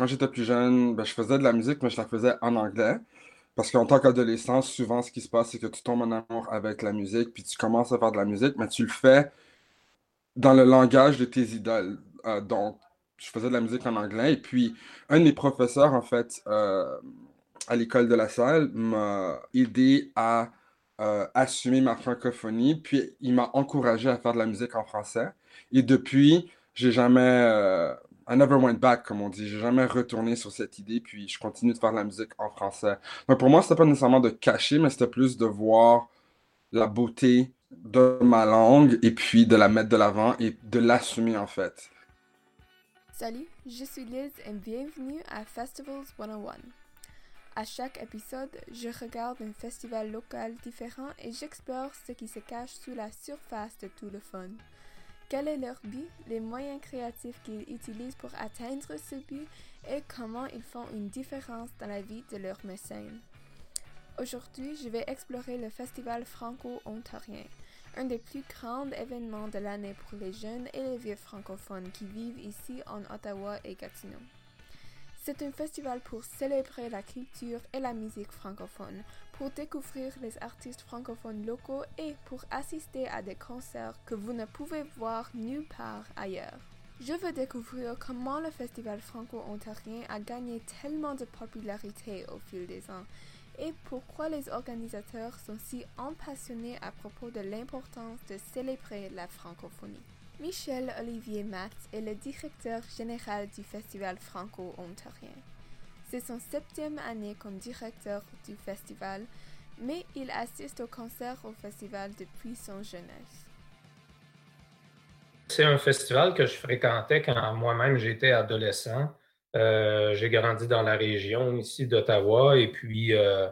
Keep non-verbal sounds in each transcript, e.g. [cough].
quand j'étais plus jeune, ben, je faisais de la musique, mais je la faisais en anglais. Parce qu'en tant qu'adolescent, souvent, ce qui se passe, c'est que tu tombes en amour avec la musique, puis tu commences à faire de la musique, mais tu le fais dans le langage de tes idoles. Euh, donc, je faisais de la musique en anglais, et puis un de mes professeurs, en fait, euh, à l'école de la salle, m'a aidé à euh, assumer ma francophonie, puis il m'a encouragé à faire de la musique en français. Et depuis, j'ai jamais I never went back, comme on dit. J'ai jamais retourné sur cette idée, puis je continue de faire la musique en français. Mais pour moi, c'était pas nécessairement de cacher, mais c'était plus de voir la beauté de ma langue et puis de la mettre de l'avant et de l'assumer en fait. Salut, je suis Liz et bienvenue à Festivals 101. À chaque épisode, je regarde un festival local différent et j'explore ce qui se cache sous la surface de tout le fun. Quel est leur but, les moyens créatifs qu'ils utilisent pour atteindre ce but et comment ils font une différence dans la vie de leurs mécènes. Aujourd'hui, je vais explorer le Festival franco-ontarien, un des plus grands événements de l'année pour les jeunes et les vieux francophones qui vivent ici en Ottawa et Gatineau. C'est un festival pour célébrer la culture et la musique francophone, pour découvrir les artistes francophones locaux et pour assister à des concerts que vous ne pouvez voir nulle part ailleurs. Je veux découvrir comment le festival franco-ontarien a gagné tellement de popularité au fil des ans et pourquoi les organisateurs sont si passionnés à propos de l'importance de célébrer la francophonie. Michel Olivier Matz est le directeur général du Festival franco-ontarien. C'est son septième année comme directeur du festival, mais il assiste au concert au festival depuis son jeunesse. C'est un festival que je fréquentais quand moi-même j'étais adolescent. Euh, j'ai grandi dans la région ici d'Ottawa et puis euh,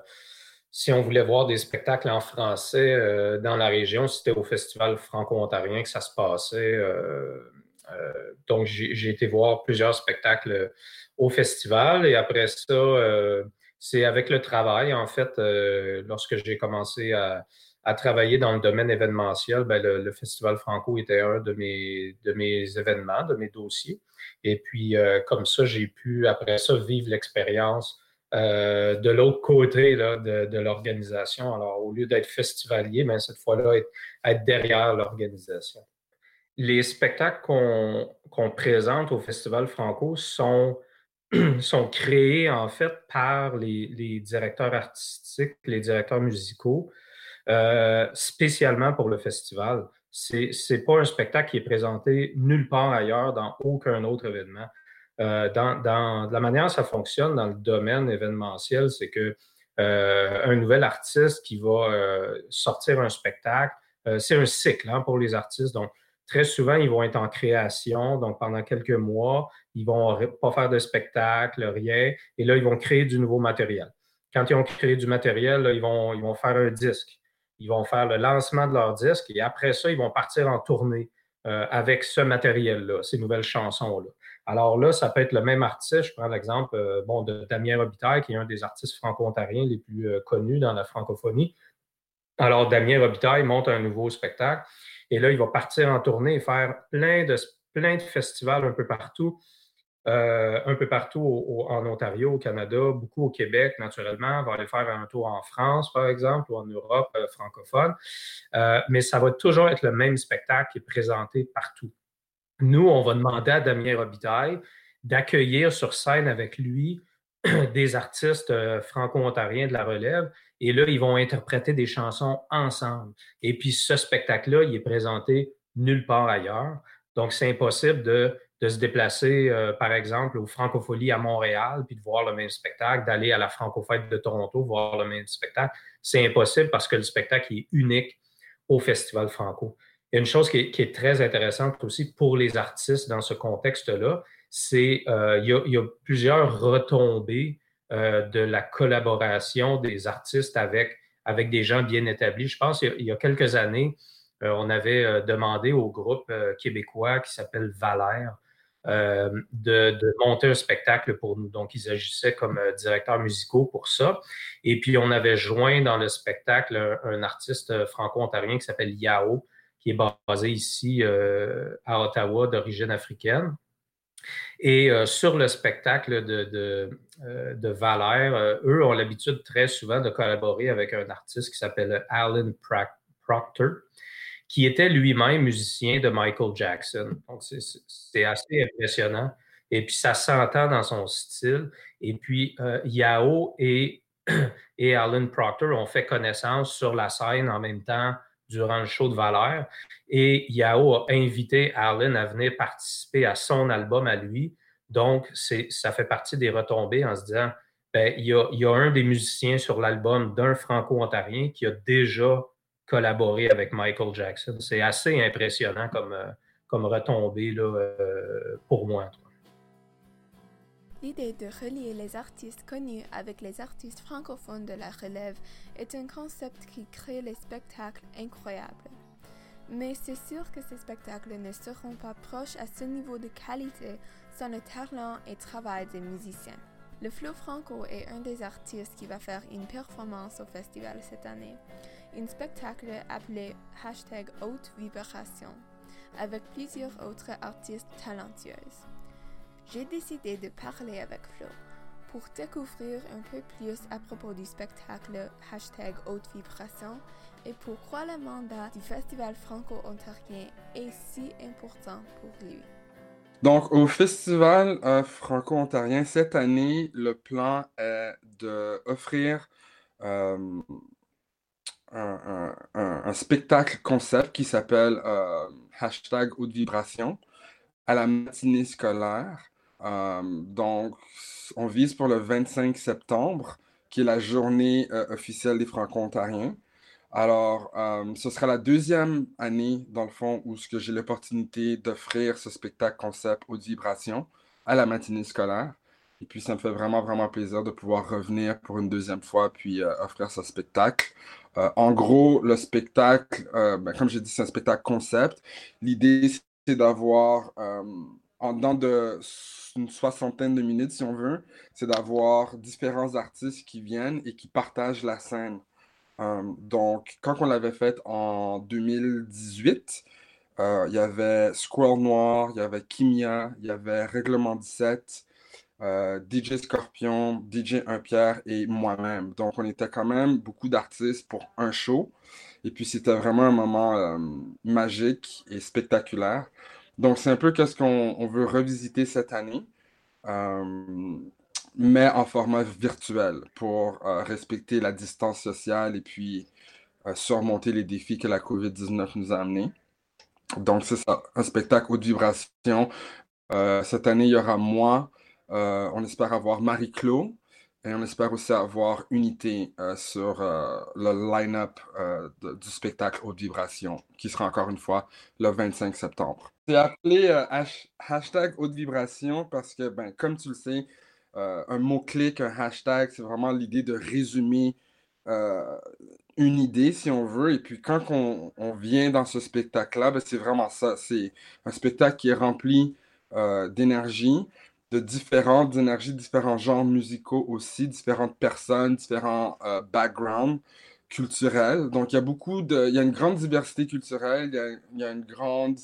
si on voulait voir des spectacles en français euh, dans la région, c'était au Festival franco-ontarien que ça se passait. Euh, euh, donc, j'ai été voir plusieurs spectacles au festival et après ça, c'est avec le travail, en fait, lorsque j'ai commencé à, travailler dans le domaine événementiel, ben, le, Festival Franco était un de mes, de mes événements, de mes dossiers. Et puis, comme ça, j'ai pu, après ça, vivre l'expérience euh, de l'autre côté de, l'organisation. Alors, au lieu d'être festivalier, mais cette fois-là, être, derrière l'organisation. Les spectacles qu'on présente au Festival Franco sont, [clears throat] sont créés en fait par les, directeurs artistiques, les directeurs musicaux, euh, spécialement pour le festival. C'est n'est pas un spectacle qui est présenté nulle part ailleurs dans aucun autre événement. Euh, dans, la manière dont ça fonctionne dans le domaine événementiel, c'est que euh, un nouvel artiste qui va euh, sortir un spectacle, c'est un cycle hein, pour les artistes. Donc, très souvent, ils vont être en création. Donc, pendant quelques mois, ils vont pas faire de spectacle, rien. Et là, ils vont créer du nouveau matériel. Quand ils ont créé du matériel, ils, vont, ils vont faire un disque. Ils vont faire le lancement de leur disque et après ça, ils vont partir en tournée avec ce matériel-là, ces nouvelles chansons-là. Alors là, ça peut être le même artiste. Je prends l'exemple euh, bon, de Damien Robitaille, qui est un des artistes franco-ontariens les plus euh, connus dans la francophonie. Alors, Damien Robitaille monte un nouveau spectacle et là, il va partir en tournée et faire plein de, plein de festivals un peu partout. Euh, un peu partout en Ontario, au Canada, beaucoup au Québec, naturellement. On va aller faire un tour en France, par exemple, ou en Europe francophone. mais ça va toujours être le même spectacle qui est présenté partout. Nous, on va demander à Damien Robitaille d'accueillir sur scène avec lui [clears throat] des artistes euh, franco-ontariens de la relève. Et là, ils vont interpréter des chansons ensemble. Et puis, ce spectacle-là, il est présenté nulle part ailleurs. Donc, c'est impossible de, se déplacer, euh, par exemple, au Francofolie à Montréal, puis de voir le même spectacle, d'aller à la Francofête de Toronto, voir le même spectacle. C'est impossible parce que le spectacle est unique au Festival Franco. Il y a une chose qui est, très intéressante aussi pour les artistes dans ce contexte-là, c'est euh, il, y a plusieurs retombées euh, de la collaboration des artistes avec, avec des gens bien établis. Je pense qu'il y, a quelques années, euh, on avait demandé au groupe québécois qui s'appelle Valère de, monter un spectacle pour nous. Donc, ils agissaient comme directeurs musicaux pour ça. Et puis, on avait joint dans le spectacle un artiste franco-ontarien qui s'appelle Yao, qui est basé ici euh, à Ottawa d'origine africaine. Et sur le spectacle de, de Valère, eux ont l'habitude très souvent de collaborer avec un artiste qui s'appelle Alan Proctor, qui était lui-même musicien de Michael Jackson. Donc, c'est assez impressionnant. Et puis, ça s'entend dans son style. Et puis, Yao et, [clears throat] et Alan Proctor ont fait connaissance sur la scène en même temps durant le show de Valère. Et Yao a invité Alan à venir participer à son album à lui. Donc, ça fait partie des retombées en se disant, ben, il, y a, il y a un des musiciens sur l'album d'un franco-ontarien qui a déjà collaboré avec Michael Jackson. C'est assez impressionnant comme, euh, comme retombée là, euh, pour moi. L'idée de relier les artistes connus avec les artistes francophones de la relève est un concept qui crée les spectacles incroyables. Mais c'est sûr que ces spectacles ne seront pas proches à ce niveau de qualité sans le talent et travail des musiciens. Le Flow Franco est un des artistes qui va faire une performance au festival cette année, un spectacle appelé hashtag Haute Vibration, avec plusieurs autres artistes talentueuses j'ai décidé de parler avec Flo pour découvrir un peu plus à propos du spectacle hashtag Haute Vibration et pourquoi le mandat du Festival franco-ontarien est si important pour lui. Donc, au Festival euh, franco-ontarien, cette année, le plan est d'offrir euh, un, spectacle concept qui s'appelle euh, hashtag Haute Vibration à la matinée scolaire. Euh, donc, on vise pour le 25 septembre, qui est la journée euh, officielle des Franco-Ontariens. Alors, euh, ce sera la deuxième année, dans le fond, où j'ai l'opportunité d'offrir ce spectacle concept Haute Vibration à la matinée scolaire. Et puis, ça me fait vraiment, vraiment plaisir de pouvoir revenir pour une deuxième fois, puis offrir ce spectacle. en gros, le spectacle, ben, comme j'ai dit, c'est un spectacle concept. L'idée, c'est d'avoir en dedans de une soixantaine de minutes, si on veut, c'est d'avoir différents artistes qui viennent et qui partagent la scène. Euh, donc, quand on l'avait fait en 2018, euh, il y avait Squirrel Noir, il y avait Kimia, il y avait Règlement 17, euh, DJ Scorpion, DJ Un Pierre et moi-même. Donc, on était quand même beaucoup d'artistes pour un show. Et puis, c'était vraiment un moment magique et spectaculaire. Donc, c'est un peu ce qu'on veut revisiter cette année, euh, mais en format virtuel pour euh, respecter la distance sociale et puis euh, surmonter les défis que la COVID-19 nous a amenés. Donc, c'est ça, un spectacle haute vibration. cette année, il y aura moi, on espère avoir Marie-Claude, et on espère aussi avoir unité euh, sur euh, le line-up euh, du spectacle Haute Vibration, qui sera encore une fois le 25 septembre. C'est appelé hashtag Haute Vibration parce que, ben, comme tu le sais, un mot-clic, un hashtag, c'est vraiment l'idée de résumer une idée, si on veut. Et puis quand on, vient dans ce spectacle-là, ben, c'est vraiment ça. C'est un spectacle qui est rempli d'énergie de différentes énergies, différents genres musicaux aussi, différentes personnes, différents euh, backgrounds culturels. Donc, il y a beaucoup de... Il y a une grande diversité culturelle, il y a, une grande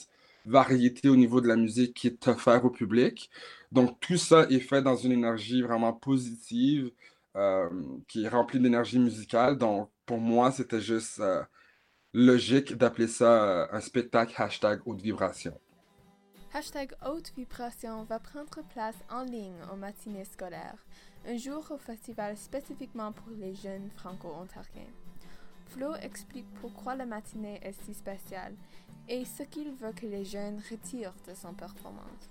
variété au niveau de la musique qui est offerte au public. Donc, tout ça est fait dans une énergie vraiment positive, euh, qui est remplie d'énergie musicale. Donc, pour moi, c'était juste euh, logique d'appeler ça un spectacle hashtag haute vibration. Hashtag Haute Vibration va prendre place en ligne aux matinées scolaires, un jour au festival spécifiquement pour les jeunes franco-ontariens. Flo explique pourquoi la matinée est si spéciale et ce qu'il veut que les jeunes retirent de son performance.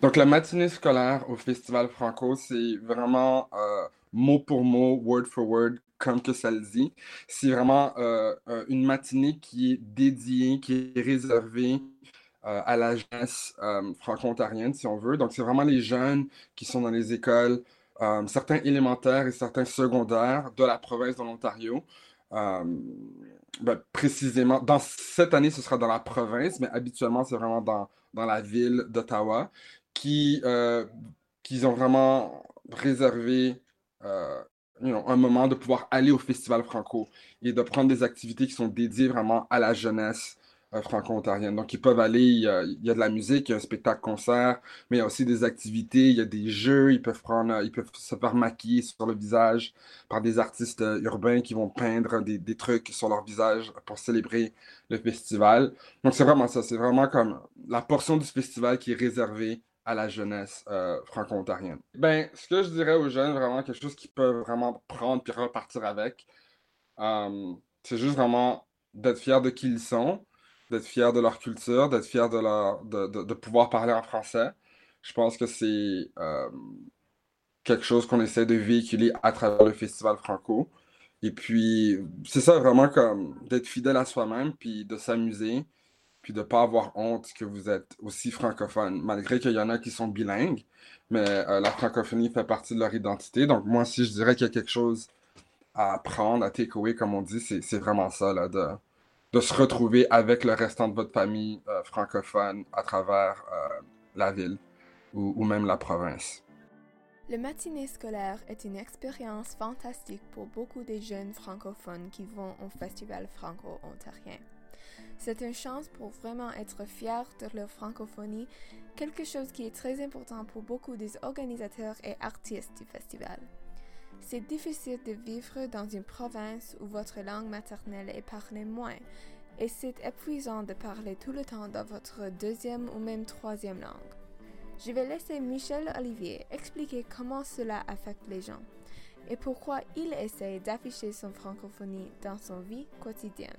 Donc la matinée scolaire au Festival Franco, c'est vraiment euh, mot pour mot, word for word, comme que ça le dit. C'est vraiment euh, une matinée qui est dédiée, qui est réservée euh, à la jeunesse euh, franco-ontarienne, si on veut. Donc, c'est vraiment les jeunes qui sont dans les écoles, euh, certains élémentaires et certains secondaires de la province de l'Ontario. Ben, précisément, dans cette année, ce sera dans la province, mais habituellement, c'est vraiment dans, la ville d'Ottawa, qui, qui ont vraiment réservé un moment de pouvoir aller au Festival Franco et de prendre des activités qui sont dédiées vraiment à la jeunesse franco-ontarienne. Donc, ils peuvent aller, il y, a, de la musique, il y a un spectacle-concert, mais il y a aussi des activités, il y a des jeux, ils peuvent prendre, ils peuvent se faire maquiller sur le visage par des artistes urbains qui vont peindre des, des trucs sur leur visage pour célébrer le festival. Donc, c'est vraiment ça, c'est vraiment comme la portion du festival qui est réservée à la jeunesse euh, franco-ontarienne. Ben, ce que je dirais aux jeunes, vraiment quelque chose qu'ils peuvent vraiment prendre puis repartir avec, euh, c'est juste vraiment d'être fiers de qui ils sont, d'être fiers de leur culture, d'être fiers de, leur, de, de, pouvoir parler en français. Je pense que c'est euh, quelque chose qu'on essaie de véhiculer à travers le Festival Franco. Et puis, c'est ça vraiment comme d'être fidèle à soi-même, puis de s'amuser, puis de ne pas avoir honte que vous êtes aussi francophone, malgré qu'il y en a qui sont bilingues, mais euh, la francophonie fait partie de leur identité. Donc, moi, si je dirais qu'il y a quelque chose à apprendre, à take away, comme on dit, c'est vraiment ça, là, de, de se retrouver avec le restant de votre famille euh, francophone à travers euh, la ville ou, même la province. Le matinée scolaire est une expérience fantastique pour beaucoup de jeunes francophones qui vont au festival franco-ontarien. C'est une chance pour vraiment être fier de leur francophonie, quelque chose qui est très important pour beaucoup des organisateurs et artistes du festival. C'est difficile de vivre dans une province où votre langue maternelle est parlée moins, et c'est épuisant de parler tout le temps dans votre deuxième ou même troisième langue. Je vais laisser Michel Olivier expliquer comment cela affecte les gens et pourquoi il essaie d'afficher son francophonie dans son vie quotidienne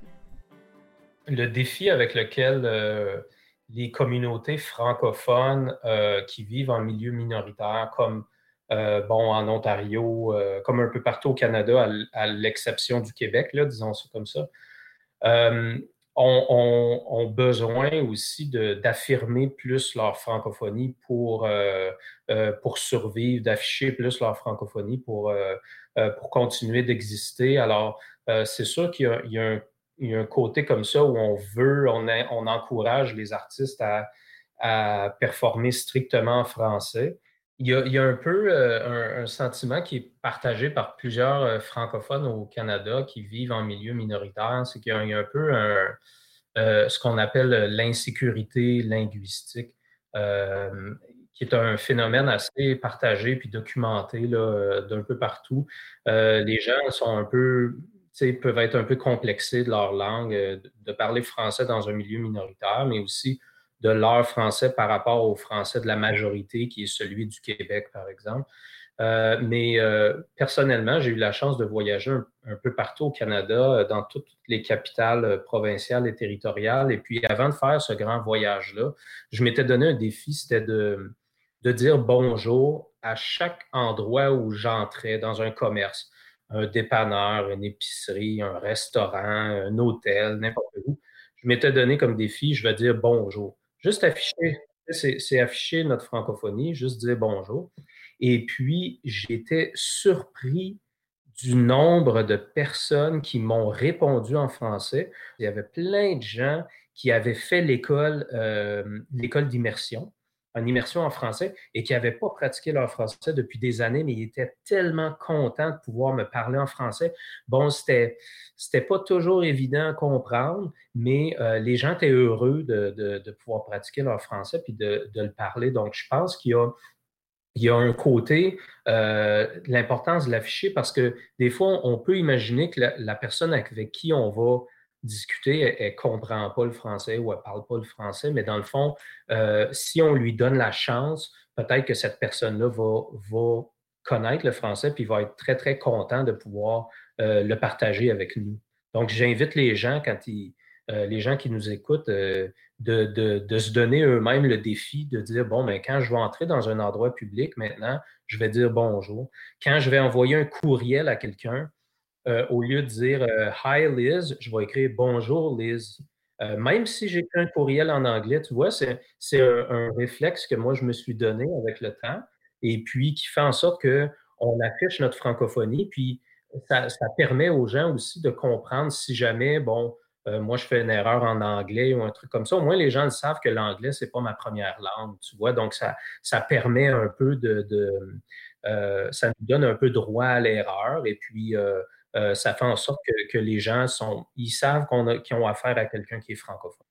le défi avec lequel euh, les communautés francophones euh, qui vivent en milieu minoritaire, comme euh, bon, en Ontario, comme un peu partout au Canada, à, l'exception du Québec, là, disons ça comme ça, ont, besoin aussi d'affirmer plus leur francophonie pour, pour survivre, d'afficher plus leur francophonie pour, pour continuer d'exister. Alors, c'est sûr qu'il y, y, y a un côté comme ça où on veut, on, on encourage les artistes à, performer strictement en français. Il y a, un peu euh, un, sentiment qui est partagé par plusieurs euh, francophones au Canada qui vivent en milieu minoritaire, c'est qu'il y, a un peu euh, ce qu'on appelle l'insécurité linguistique, qui est un phénomène assez partagé puis documenté d'un peu partout. les gens sont un peu peuvent être un peu complexés de leur langue, de parler français dans un milieu minoritaire, mais aussi de leur français par rapport au français de la majorité, qui est celui du Québec, par exemple. Euh, mais euh, personnellement, j'ai eu la chance de voyager un, peu partout au Canada, dans toutes les capitales provinciales et territoriales. Et puis, avant de faire ce grand voyage-là, je m'étais donné un défi, c'était de, de dire bonjour à chaque endroit où j'entrais dans un commerce un dépanneur, une épicerie, un restaurant, un hôtel, n'importe où. Je m'étais donné comme défi, je vais dire bonjour. Juste afficher, c'est afficher notre francophonie, juste dire bonjour. Et puis, j'étais surpris du nombre de personnes qui m'ont répondu en français. Il y avait plein de gens qui avaient fait l'école euh, l'école d'immersion en immersion en français et qui n'avaient pas pratiqué leur français depuis des années, mais ils étaient tellement contents de pouvoir me parler en français. Bon, c'était c'était pas toujours évident à comprendre, mais euh, les gens étaient heureux de, pouvoir pratiquer leur français puis de, le parler. Donc, je pense qu'il y a un côté, euh, l'importance de l'afficher parce que des fois, on peut imaginer que la personne avec qui on va discuter, elle ne comprend pas le français ou elle ne parle pas le français, mais dans le fond, euh, si on lui donne la chance, peut-être que cette personne-là va, va, connaître le français puis va être très, très content de pouvoir euh, le partager avec nous. Donc, j'invite les gens, quand ils, euh, les gens qui nous écoutent, de, de, de, se donner eux-mêmes le défi de dire, bon, mais quand je vais entrer dans un endroit public maintenant, je vais dire bonjour. Quand je vais envoyer un courriel à quelqu'un, euh, au lieu de dire euh, Hi Liz, je vais écrire Bonjour Liz. Euh, même si j'ai un courriel en anglais, tu vois, c'est un, réflexe que moi je me suis donné avec le temps et puis qui fait en sorte qu'on affiche notre francophonie. Puis ça, permet aux gens aussi de comprendre si jamais, bon, moi je fais une erreur en anglais ou un truc comme ça. Au moins les gens savent que l'anglais, c'est pas ma première langue, tu vois. Donc ça, ça permet un peu de. ça nous donne un peu droit à l'erreur et puis ça fait en sorte que, les gens sont, ils savent qu'on qu'ils ont affaire à quelqu'un qui est francophone.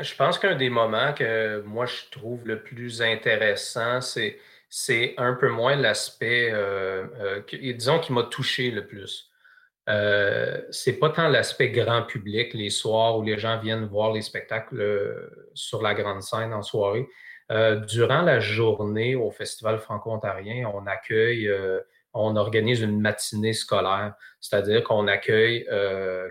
Je pense qu'un des moments que moi je trouve le plus intéressant, c'est, c'est un peu moins l'aspect, euh, euh, disons, qui m'a touché le plus. Euh, c'est pas tant l'aspect grand public, les soirs où les gens viennent voir les spectacles euh, sur la grande scène en soirée. durant la journée au Festival franco-ontarien, on accueille, on organise une matinée scolaire, c'est-à-dire qu'on accueille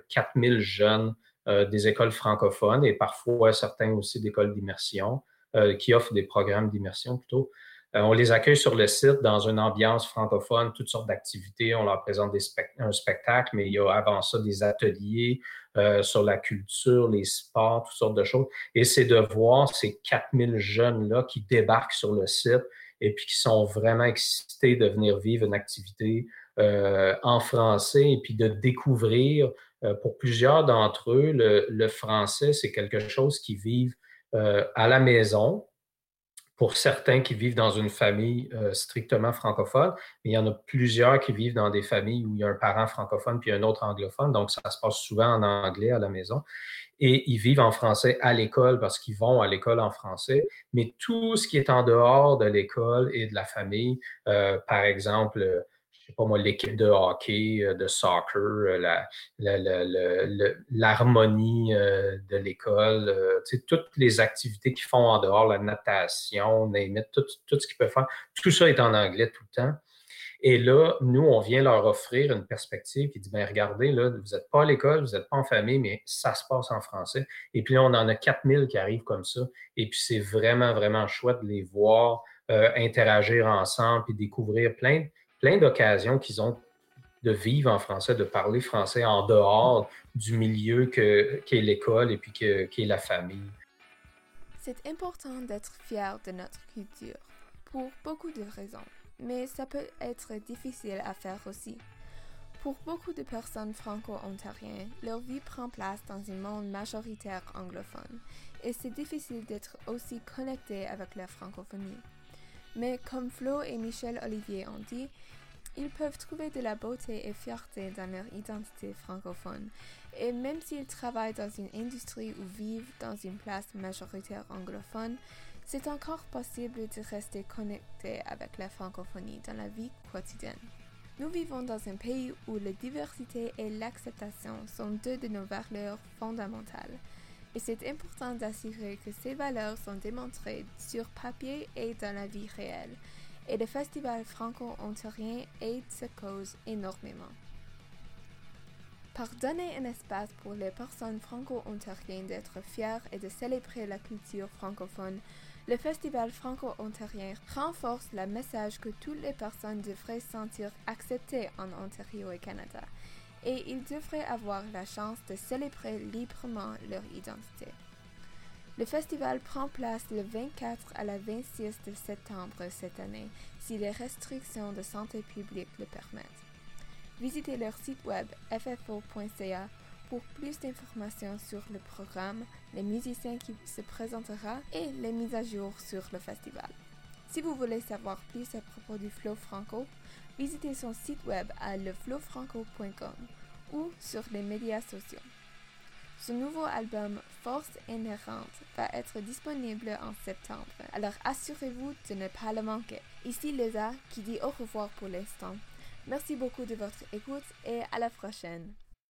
4000 jeunes euh, des écoles francophones et parfois certains aussi d'écoles d'immersion euh, qui offrent des programmes d'immersion plutôt. Euh, on les accueille sur le site dans une ambiance francophone, toutes sortes d'activités. On leur présente des un spectacle, mais il y a avant ça des ateliers sur la culture, les sports, toutes sortes de choses. Et c'est de voir ces 4000 jeunes-là qui débarquent sur le site et puis qui sont vraiment excités de venir vivre une activité en français et puis de découvrir euh, pour plusieurs d'entre eux, le, français, c'est quelque chose qu'ils vivent euh, à la maison. Pour certains qui vivent dans une famille euh, strictement francophone, mais il y en a plusieurs qui vivent dans des familles où il y a un parent francophone puis un autre anglophone, donc ça se passe souvent en anglais à la maison. Et ils vivent en français à l'école parce qu'ils vont à l'école en français, mais tout ce qui est en dehors de l'école et de la famille, par exemple, je sais pas moi, l'équipe de hockey, euh, de soccer, euh, l'harmonie euh, de l'école, toutes les activités qu'ils font en dehors, la natation, tout, tout ce qu'ils peuvent faire, tout ça est en anglais tout le temps. Et là, nous, on vient leur offrir une perspective qui dit, ben regardez, là, vous n'êtes pas à l'école, vous n'êtes pas en famille, mais ça se passe en français. Et puis là, on en a 4000 qui arrivent comme ça. Et puis c'est vraiment, vraiment chouette de les voir interagir ensemble et découvrir plein plein d'occasions qu'ils ont de vivre en français, de parler français en dehors du milieu qu'est l'école et puis qu'est la famille. C'est important d'être fier de notre culture pour beaucoup de raisons, mais ça peut être difficile à faire aussi. Pour beaucoup de personnes franco-ontariennes, leur vie prend place dans un monde majoritaire anglophone et c'est difficile d'être aussi connecté avec la francophonie. Mais comme Flo et Michel Olivier ont dit, ils peuvent trouver de la beauté et fierté dans leur identité francophone. Et même s'ils travaillent dans une industrie ou vivent dans une place majoritaire anglophone, c'est encore possible de rester connecté avec la francophonie dans la vie quotidienne. Nous vivons dans un pays où la diversité et l'acceptation sont deux de nos valeurs fondamentales et c'est important d'assurer que ces valeurs sont démontrées sur papier et dans la vie réelle. Et le Festival franco-ontarien aide cette cause énormément. Par donner un espace pour les personnes franco-ontariennes d'être fières et de célébrer la culture francophone, le Festival franco-ontarien renforce le message que toutes les personnes devraient se sentir acceptées en Ontario et Canada et ils devraient avoir la chance de célébrer librement leur identité. Le festival prend place le 24 à la 26 de septembre cette année, si les restrictions de santé publique le permettent. Visitez leur site web ffo.ca pour plus d'informations sur le programme, les musiciens qui se présenteront et les mises à jour sur le festival. Si vous voulez savoir plus à propos du Flow Franco, visitez son site web à leflowfranco.com ou sur les médias sociaux. Son nouveau album Force inhérente va être disponible en septembre, alors assurez-vous de ne pas le manquer. Ici Lisa qui dit au revoir pour l'instant. Merci beaucoup de votre écoute et à la prochaine.